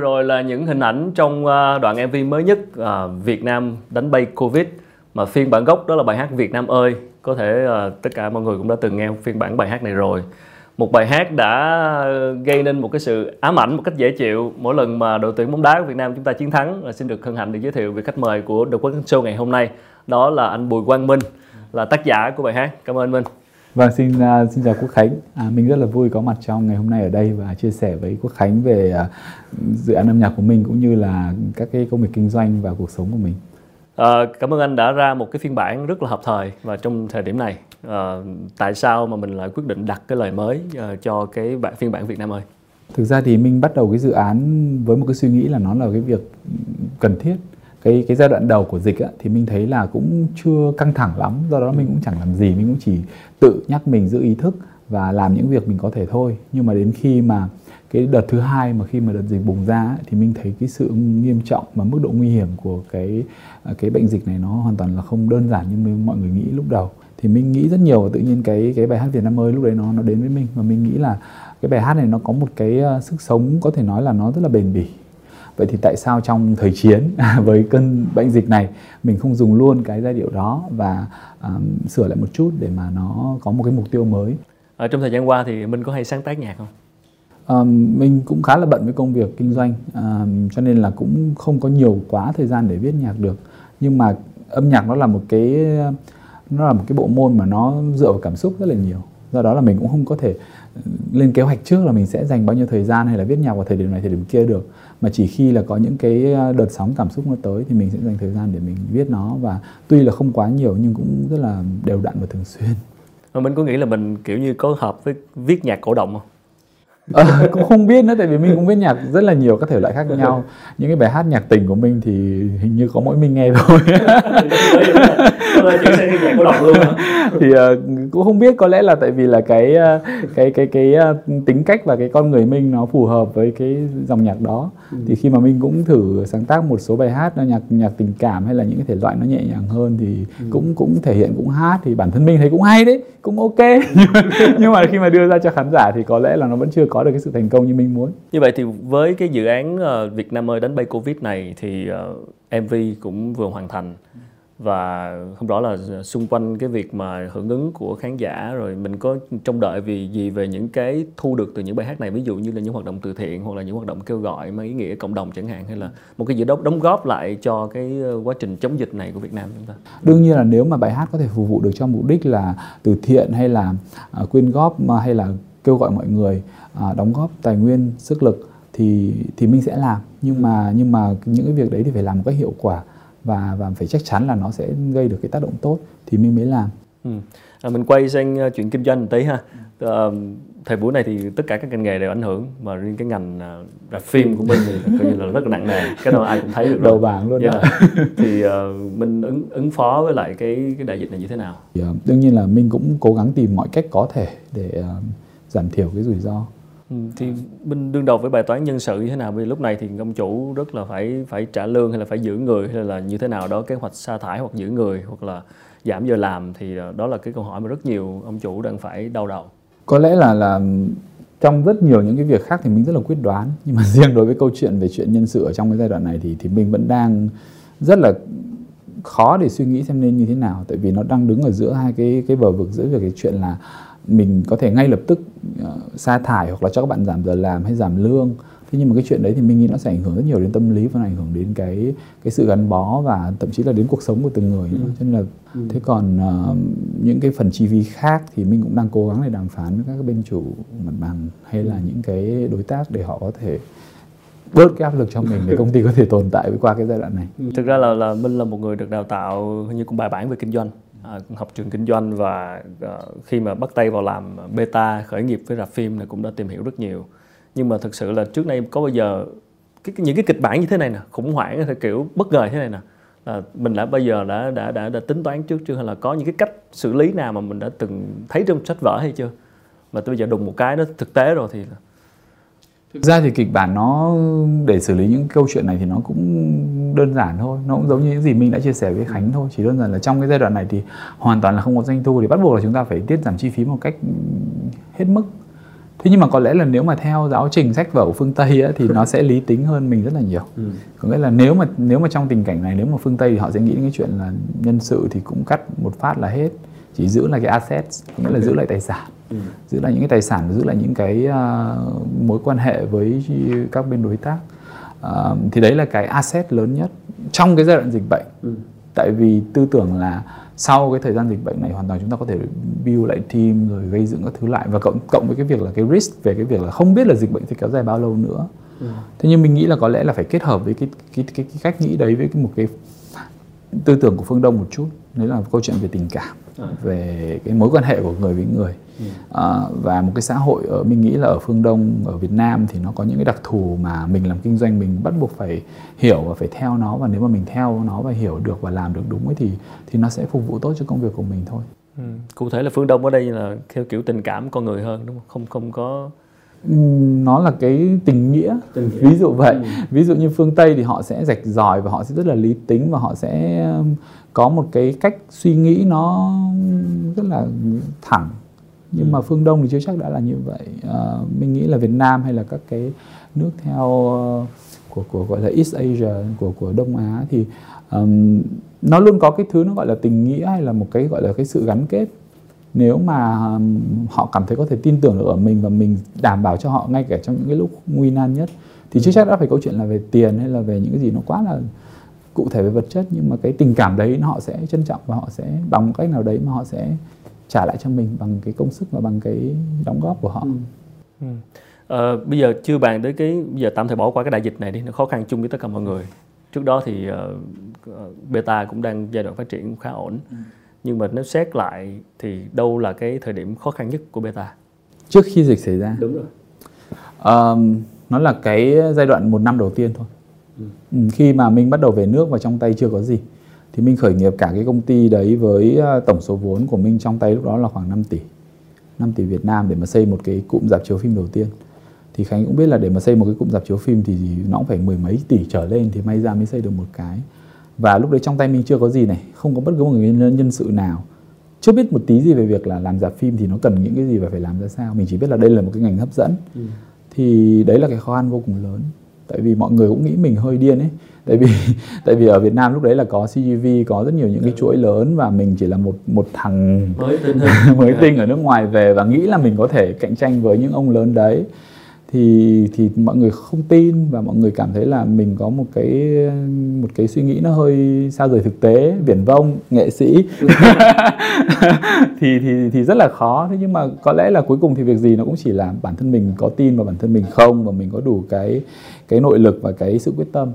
Vừa rồi là những hình ảnh trong à, đoạn MV mới nhất à, Việt Nam đánh bay Covid mà phiên bản gốc đó là bài hát Việt Nam ơi. Có thể à, tất cả mọi người cũng đã từng nghe phiên bản bài hát này rồi. Một bài hát đã gây nên một cái sự ám ảnh một cách dễ chịu mỗi lần mà đội tuyển bóng đá của Việt Nam chúng ta chiến thắng. Là xin được hân hạnh được giới thiệu vị khách mời của The Quốc Show ngày hôm nay. Đó là anh Bùi Quang Minh là tác giả của bài hát. Cảm ơn Minh. Vâng, xin uh, xin chào Quốc Khánh. À, mình rất là vui có mặt trong ngày hôm nay ở đây và chia sẻ với Quốc Khánh về uh, dự án âm nhạc của mình cũng như là các cái công việc kinh doanh và cuộc sống của mình. À, cảm ơn anh đã ra một cái phiên bản rất là hợp thời và trong thời điểm này. À, tại sao mà mình lại quyết định đặt cái lời mới uh, cho cái bản phiên bản Việt Nam ơi? Thực ra thì mình bắt đầu cái dự án với một cái suy nghĩ là nó là cái việc cần thiết cái cái giai đoạn đầu của dịch á, thì mình thấy là cũng chưa căng thẳng lắm. Do đó mình cũng chẳng làm gì mình cũng chỉ tự nhắc mình giữ ý thức và làm những việc mình có thể thôi. Nhưng mà đến khi mà cái đợt thứ hai mà khi mà đợt dịch bùng ra thì mình thấy cái sự nghiêm trọng và mức độ nguy hiểm của cái cái bệnh dịch này nó hoàn toàn là không đơn giản như mọi người nghĩ lúc đầu. Thì mình nghĩ rất nhiều và tự nhiên cái cái bài hát Việt Nam ơi lúc đấy nó nó đến với mình. Và mình nghĩ là cái bài hát này nó có một cái ờ, sức sống có thể nói là nó rất là bền bỉ vậy thì tại sao trong thời chiến với cơn bệnh dịch này mình không dùng luôn cái giai điệu đó và um, sửa lại một chút để mà nó có một cái mục tiêu mới? Ở trong thời gian qua thì mình có hay sáng tác nhạc không? Um, mình cũng khá là bận với công việc kinh doanh um, cho nên là cũng không có nhiều quá thời gian để viết nhạc được. Nhưng mà âm nhạc nó là một cái nó là một cái bộ môn mà nó dựa vào cảm xúc rất là nhiều. Do đó là mình cũng không có thể lên kế hoạch trước là mình sẽ dành bao nhiêu thời gian hay là viết nhạc vào thời điểm này thời điểm kia được. Mà chỉ khi là có những cái ờ, đợt sóng cảm xúc nó tới thì mình sẽ dành thời gian để mình viết nó. Và tuy là không quá nhiều nhưng cũng rất là đều đặn và thường xuyên. Mà mình có nghĩ là mình kiểu như có hợp với viết nhạc cổ động không? À, cũng không biết nữa tại vì mình cũng viết nhạc rất là nhiều các thể loại khác nhau. Những cái bài hát nhạc tình của mình thì hình như có mỗi mình nghe thôi thì uh, cũng không biết có lẽ là tại vì là cái uh, cái cái cái uh, tính cách và cái con người mình nó phù hợp với cái dòng nhạc đó. Ừ. thì khi mà mình cũng thử sáng tác một số bài hát nhạc nhạc tình cảm hay là những cái thể loại nó nhẹ nhàng hơn thì ừ. cũng cũng thể hiện cũng hát thì bản thân mình thấy cũng hay đấy cũng ok. Nhưng mà khi mà đưa ra cho khán giả thì có lẽ là nó vẫn chưa có được cái sự thành công như mình muốn. Như vậy thì với cái dự án uh, Việt Nam ơi đánh bay Covid này thì uh, ờ, MV cũng vừa hoàn thành và không rõ là xung quanh cái việc mà hưởng ứng của khán giả, rồi mình có trông đợi vì gì về những cái thu được từ những bài hát này? Ví dụ như là những hoạt động từ thiện hoặc là những hoạt động kêu gọi mang ý nghĩa cộng đồng chẳng hạn, hay là một cái gì đó đóng góp lại cho cái ờ, quá trình chống dịch này của Việt Nam chúng ta? Đương nhiên là nếu mà bài hát có thể phục vụ được cho mục đích là từ thiện hay là ờ, quyên góp hay là kêu gọi mọi người ờ, đóng góp tài nguyên, sức lực thì thì mình sẽ làm. Nhưng mà nhưng mà những cái việc đấy thì phải làm một cách hiệu quả và và phải chắc chắn là nó sẽ gây được cái tác động tốt thì mình mới làm. Ừ. À, mình quay sang uh, chuyện kinh doanh một tí ha. À, thời buổi này thì tất cả các ngành nghề đều ảnh hưởng mà riêng cái ngành uh, rạp phim của mình thì coi như là rất là nặng nề cái đó ai cũng thấy được đầu bảng luôn yeah. Dạ. thì uh, mình ứng ứng phó với lại cái cái đại dịch này như thế nào thì, uh, đương nhiên là mình cũng cố gắng tìm mọi cách có thể để uh, giảm thiểu cái rủi ro thì mình đương đầu với bài toán nhân sự như thế nào? Vì lúc này thì ông chủ rất là phải phải trả lương hay là phải giữ người hay là như thế nào đó? Kế hoạch sa thải hoặc giữ người hoặc là giảm giờ làm thì ờ, đó là cái câu hỏi mà rất nhiều ông chủ đang phải đau đầu. Có lẽ là là trong rất nhiều những cái việc khác thì mình rất là quyết đoán. Nhưng mà riêng đối với câu chuyện về chuyện nhân sự ở trong cái giai đoạn này thì thì mình vẫn đang rất là khó để suy nghĩ xem nên như thế nào. Tại vì nó đang đứng ở giữa hai cái cái bờ vực giữa việc cái chuyện là mình có thể ngay lập tức uh, sa thải hoặc là cho các bạn giảm giờ làm hay giảm lương thế nhưng mà cái chuyện đấy thì mình nghĩ nó sẽ ảnh hưởng rất nhiều đến tâm lý và ảnh hưởng đến cái cái sự gắn bó và thậm chí là đến cuộc sống của từng người nữa. Ừ. cho nên là ừ. thế còn uh, những cái phần chi phí khác thì mình cũng đang cố gắng để đàm phán với các bên chủ mặt bằng hay là ừ. những cái đối tác để họ có thể bớt cái áp lực cho mình để công ty có thể tồn tại qua cái giai đoạn này. Thực ra là là Minh là một người được đào tạo như cũng bài bản về kinh doanh À, học trường kinh doanh và à, khi mà bắt tay vào làm beta khởi nghiệp với rạp phim này cũng đã tìm hiểu rất nhiều. Nhưng mà thực sự là trước đây có bao giờ cái, những cái kịch bản như thế này nè khủng hoảng kiểu bất ngờ thế này nè là mình đã bây giờ đã, đã đã đã tính toán trước chưa? Hay là có những cái cách xử lý nào mà mình đã từng thấy trong sách vở hay chưa? Mà bây giờ đùng một cái nó thực tế rồi thì thực ra thì kịch bản nó để xử lý những câu chuyện này thì nó cũng đơn giản thôi. Nó cũng giống như những gì mình đã chia sẻ với khánh thôi. Chỉ đơn giản là trong cái giai đoạn này thì hoàn toàn là không có doanh thu. Thì bắt buộc là chúng ta phải tiết giảm chi phí một cách hết mức. Thế nhưng mà có lẽ là nếu mà theo giáo trình sách vở của phương tây ấy, thì nó sẽ lý tính hơn mình rất là nhiều. Ừ. có nghĩa là nếu mà nếu mà trong tình cảnh này nếu mà phương tây thì họ sẽ nghĩ đến cái chuyện là nhân sự thì cũng cắt một phát là hết. Chỉ giữ lại cái asset nghĩa là giữ lại tài sản ừ. giữ lại những cái tài sản giữ lại những cái uh, mối quan hệ với các bên đối tác uh, thì đấy là cái asset lớn nhất trong cái giai đoạn dịch bệnh ừ. tại vì tư tưởng là sau cái thời gian dịch bệnh này hoàn toàn chúng ta có thể build lại team rồi gây dựng các thứ lại và cộng cộng với cái việc là cái risk về cái việc là không biết là dịch bệnh sẽ kéo dài bao lâu nữa ừ. thế nhưng mình nghĩ là có lẽ là phải kết hợp với cái cái cái, cái cách nghĩ đấy với cái, một cái tư tưởng của phương đông một chút đấy là câu chuyện về tình cảm à. về cái mối quan hệ của người với người ừ. à, và một cái xã hội ở mình nghĩ là ở phương đông ở việt nam thì nó có những cái đặc thù mà mình làm kinh doanh mình bắt buộc phải hiểu và phải theo nó và nếu mà mình theo nó và hiểu được và làm được đúng ấy thì thì nó sẽ phục vụ tốt cho công việc của mình thôi ừ. cụ thể là phương đông ở đây là theo kiểu tình cảm con người hơn đúng không không không có nó là cái tình nghĩa. tình nghĩa ví dụ vậy ừ. ví dụ như phương tây thì họ sẽ rạch ròi và họ sẽ rất là lý tính và họ sẽ có một cái cách suy nghĩ nó rất là thẳng nhưng ừ. mà phương đông thì chưa chắc đã là như vậy à, mình nghĩ là việt nam hay là các cái nước theo uh, của của gọi là east asia của của đông á thì um, nó luôn có cái thứ nó gọi là tình nghĩa hay là một cái gọi là cái sự gắn kết nếu mà họ cảm thấy có thể tin tưởng được ở mình và mình đảm bảo cho họ ngay cả trong những cái lúc nguy nan nhất thì chưa chắc đã phải câu chuyện là về tiền hay là về những cái gì nó quá là cụ thể về vật chất nhưng mà cái tình cảm đấy họ sẽ trân trọng và họ sẽ bằng một cách nào đấy mà họ sẽ trả lại cho mình bằng cái công sức và bằng cái đóng góp của họ. Ừ. Ừ. À, bây giờ chưa bàn tới cái bây giờ tạm thời bỏ qua cái đại dịch này đi nó khó khăn chung với tất cả mọi người trước đó thì uh, beta cũng đang giai đoạn phát triển khá ổn ừ nhưng mà nếu xét lại thì đâu là cái thời điểm khó khăn nhất của beta? Trước khi dịch xảy ra? Đúng rồi. Um, nó là cái giai đoạn một năm đầu tiên thôi. Ừ. ừ. khi mà mình bắt đầu về nước và trong tay chưa có gì thì mình khởi nghiệp cả cái công ty đấy với ờ, tổng số vốn của mình trong tay lúc đó là khoảng 5 tỷ. 5 tỷ Việt Nam để mà xây một cái cụm dạp chiếu phim đầu tiên. Thì Khánh cũng biết là để mà xây một cái cụm dạp chiếu phim thì nó cũng phải mười mấy tỷ trở lên thì may ra mới xây được một cái và lúc đấy trong tay mình chưa có gì này không có bất cứ một người nhân, sự nào. Chưa biết một tí gì về việc là làm dạp phim thì nó cần những cái gì và phải làm ra sao. Mình chỉ biết là đây là một cái ngành hấp dẫn. Ừ. thì đấy là cái khó khăn vô cùng lớn. Tại vì mọi người cũng nghĩ mình hơi điên ấy. Tại vì tại vì ở Việt Nam lúc đấy là có CGV có rất nhiều những cái chuỗi lớn và mình chỉ là một một thằng mới tinh mới tinh ở nước ngoài về và nghĩ là mình có thể cạnh tranh với những ông lớn đấy thì thì mọi người không tin và mọi người cảm thấy là mình có một cái một cái suy nghĩ nó hơi xa rời thực tế viển vông nghệ sĩ. Thì thì thì rất là khó. Thế nhưng mà có lẽ là cuối cùng thì việc gì nó cũng chỉ là bản thân mình có tin và bản thân mình không và mình có đủ cái cái nội lực và cái sự quyết tâm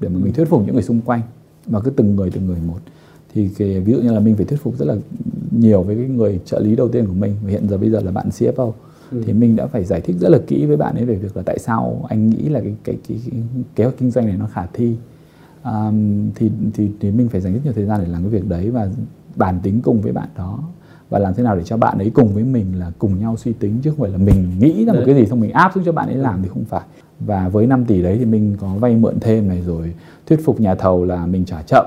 để mà mình thuyết phục những người xung quanh. Và cứ từng người từng người một. Thì cái, ví dụ như là mình phải thuyết phục rất là nhiều với cái người trợ lý đầu tiên của mình. Và hiện giờ bây giờ là bạn CFO ừ. thì mình đã phải giải thích rất là kỹ với bạn ấy về việc là tại sao anh nghĩ là cái cái cái, cái kế hoạch kinh doanh này nó khả thi. Um, thì, thì thì mình phải dành rất nhiều thời gian để làm cái việc đấy và bàn tính cùng với bạn đó. Và làm thế nào để cho bạn ấy cùng với mình là cùng nhau suy tính chứ không phải là mình nghĩ ra một cái gì xong mình áp xuống cho bạn ấy làm thì không phải. Và với 5 tỷ đấy thì mình có vay mượn thêm này rồi thuyết phục nhà thầu là mình trả chậm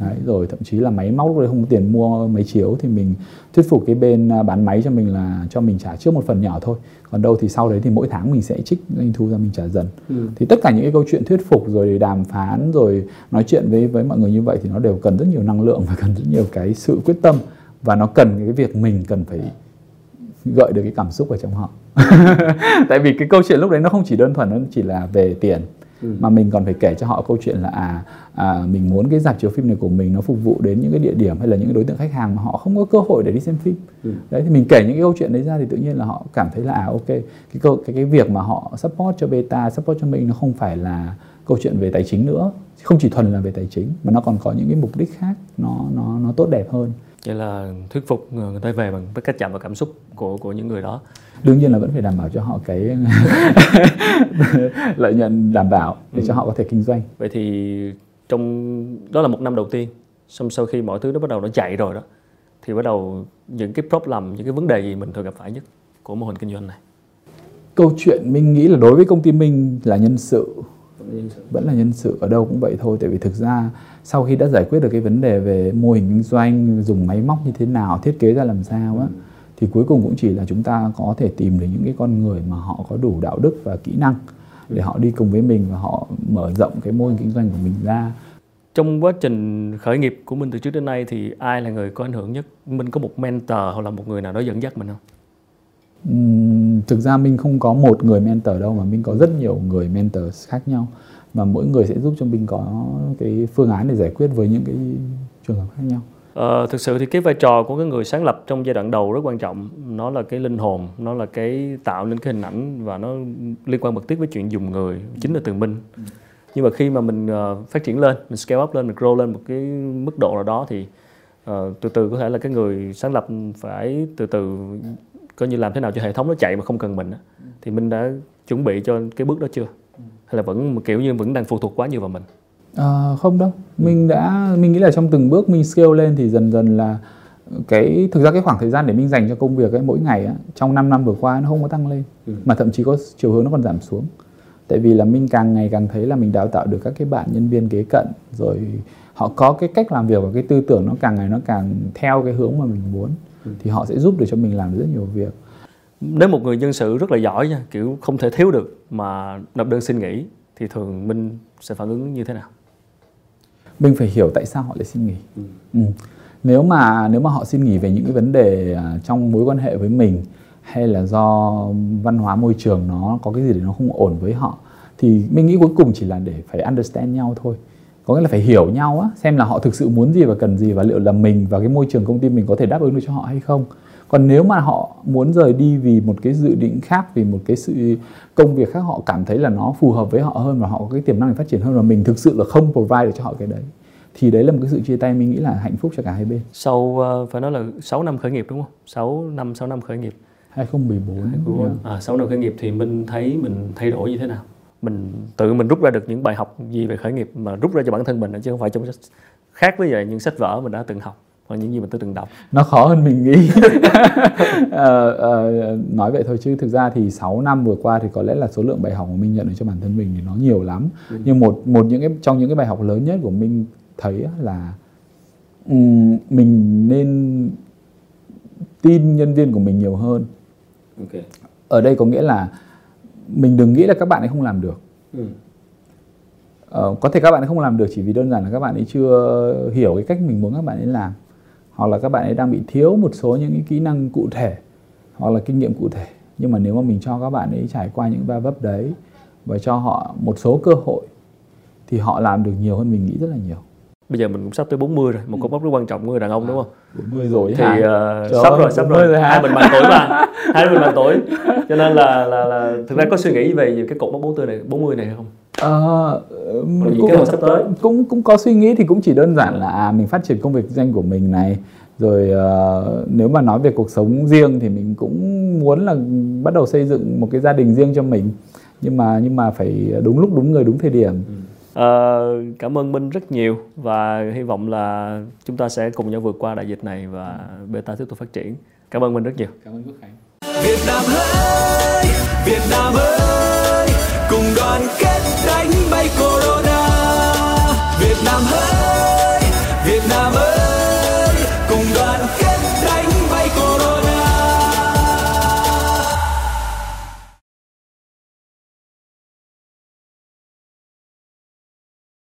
Đấy, rồi thậm chí là máy móc lúc đấy không có tiền mua máy chiếu thì mình thuyết phục cái bên à, bán máy cho mình là cho mình trả trước một phần nhỏ thôi. Còn đâu thì sau đấy thì mỗi tháng mình sẽ trích doanh thu ra mình trả dần. Ừ. thì tất cả những cái câu chuyện thuyết phục rồi đàm phán rồi nói chuyện với với mọi người như vậy thì nó đều cần rất nhiều năng lượng và cần rất nhiều cái sự quyết tâm. Và nó cần cái việc mình cần phải gợi được cái cảm xúc ở trong họ. Tại vì cái câu chuyện lúc đấy nó không chỉ đơn thuần nó chỉ là về tiền ừ. mà mình còn phải kể cho họ câu chuyện là à, à mình muốn cái dạp chiếu phim này của mình nó phục vụ đến những cái địa điểm hay là những cái đối tượng khách hàng mà họ không có cơ hội để đi xem phim ừ. đấy thì mình kể những cái câu chuyện đấy ra thì tự nhiên là họ cảm thấy là à ok cái câu cái cái việc mà họ support cho beta support cho mình nó không phải là câu chuyện về tài chính nữa không chỉ thuần là về tài chính mà nó còn có những cái mục đích khác nó nó nó tốt đẹp hơn vậy là thuyết phục người ta về bằng với cách chạm vào cảm xúc của của những người đó. Đương nhiên là vẫn phải đảm bảo cho họ cái lợi nhuận đảm bảo để ừ. cho họ có thể kinh doanh. Vậy thì trong đó là một năm đầu tiên xong sau khi mọi thứ nó bắt đầu nó chạy rồi đó thì bắt đầu những cái problem những cái vấn đề gì mình thường gặp phải nhất của mô hình kinh doanh này? Câu chuyện mình nghĩ là đối với công ty mình là nhân sự vẫn là nhân sự ở đâu cũng vậy thôi tại vì thực ra sau khi đã giải quyết được cái vấn đề về mô hình kinh doanh dùng máy móc như thế nào thiết kế ra làm sao á thì cuối cùng cũng chỉ là chúng ta có thể tìm được những cái con người mà họ có đủ đạo đức và kỹ năng để họ đi cùng với mình và họ mở rộng cái mô hình kinh doanh của mình ra. Trong quá trình khởi nghiệp của mình từ trước đến nay thì ai là người có ảnh hưởng nhất? Mình có một mentor hoặc là một người nào đó dẫn dắt mình không Thực ra mình không có một người mentor đâu mà mình có rất nhiều người mentor khác nhau. Và mỗi người sẽ giúp cho mình có cái phương án để giải quyết với những cái trường hợp khác nhau. Ờ, thực sự thì cái vai trò của cái người sáng lập trong giai đoạn đầu rất quan trọng. Nó là cái linh hồn nó là cái tạo nên cái hình ảnh và nó liên quan mật thiết với chuyện dùng người chính là từ minh. Ừ. nhưng mà khi mà mình uh, phát triển lên mình scale up lên mình grow lên một cái mức độ nào đó thì uh, từ từ có thể là cái người sáng lập phải từ từ coi như làm thế nào cho hệ thống nó chạy mà không cần mình thì mình đã chuẩn bị cho cái bước đó chưa hay là vẫn kiểu như vẫn đang phụ thuộc quá nhiều vào mình à, không đâu mình đã mình nghĩ là trong từng bước mình scale lên thì dần dần là cái thực ra cái khoảng thời gian để mình dành cho công việc ấy mỗi ngày á, trong 5 năm vừa qua nó không có tăng lên ừ. mà thậm chí có chiều hướng nó còn giảm xuống tại vì là mình càng ngày càng thấy là mình đào tạo được các cái bạn nhân viên kế cận rồi họ có cái cách làm việc và cái tư tưởng nó càng ngày nó càng theo cái hướng mà mình muốn. Thì họ sẽ giúp được cho mình làm rất nhiều việc nếu một người nhân sự rất là giỏi nha kiểu không thể thiếu được mà nộp đơn xin nghỉ thì thường minh sẽ phản ứng như thế nào mình phải hiểu tại sao họ lại xin nghỉ ừ. Ừ. nếu mà nếu mà họ xin nghỉ về những cái vấn đề à, trong mối quan hệ với mình hay là do văn hóa môi trường nó có cái gì để nó không ổn với họ thì mình nghĩ cuối cùng chỉ là để phải understand nhau thôi có nghĩa là phải hiểu nhau á xem là họ thực sự muốn gì và cần gì và liệu là mình và cái môi trường công ty mình có thể đáp ứng được cho họ hay không. Còn nếu mà họ muốn rời đi vì một cái dự định khác vì một cái sự công việc khác họ cảm thấy là nó phù hợp với họ hơn và họ có cái tiềm năng để phát triển hơn và mình thực sự là không provide được cho họ cái đấy thì đấy là một cái sự chia tay mình nghĩ là hạnh phúc cho cả hai bên. Sau uh, phải nói là 6 năm khởi nghiệp đúng không? 6 năm 6 năm khởi nghiệp. 2014, 2014. À, 6 năm khởi nghiệp thì mình thấy mình thay đổi như thế nào mình tự mình rút ra được những bài học gì về khởi nghiệp mà rút ra cho bản thân mình chứ không phải trong sách khác với vậy những sách vở mình đã từng học hoặc những gì mà tôi từng đọc nó khó hơn mình nghĩ à, à, nói vậy thôi chứ thực ra thì 6 năm vừa qua thì có lẽ là số lượng bài học mà mình nhận được cho bản thân mình thì nó nhiều lắm ừ. nhưng một một những cái trong những cái bài học lớn nhất của mình thấy là um, mình nên tin nhân viên của mình nhiều hơn okay. ở đây có nghĩa là mình đừng nghĩ là các bạn ấy không làm được. Ừ. ờ, có thể các bạn ấy không làm được chỉ vì đơn giản là các bạn ấy chưa hiểu cái cách mình muốn các bạn ấy làm. Hoặc là các bạn ấy đang bị thiếu một số những cái kỹ năng cụ thể hoặc là kinh nghiệm cụ thể. Nhưng mà nếu mà mình cho các bạn ấy trải qua những va vấp đấy và cho họ một số cơ hội thì họ làm được nhiều hơn mình nghĩ rất là nhiều bây giờ mình cũng sắp tới 40 rồi một cột mốc rất quan trọng của người đàn ông đúng không? 40 rồi thì uh, sắp rồi sắp rồi, rồi hai mình bằng tuổi mà. Hai mình bằng tuổi cho nên là là là thực ra có suy nghĩ về cái cột mốc 40 này 40 này không? Ờ, cũng, sắp tới. cũng cũng có suy nghĩ thì cũng chỉ đơn giản là à, mình phát triển công việc danh của mình này. Rồi uh, nếu mà nói về cuộc sống riêng thì mình cũng muốn là bắt đầu xây dựng một cái gia đình riêng cho mình. Nhưng mà nhưng mà phải đúng lúc đúng người đúng thời điểm. Ừ. À, cảm ơn Minh rất nhiều và hy vọng là chúng ta sẽ cùng nhau vượt qua đại dịch này và beta tiếp tục phát triển. Cảm ơn Minh rất nhiều. Cảm ơn Quốc Khánh. Việt Nam ơi, Việt Nam ơi, cùng đoàn kết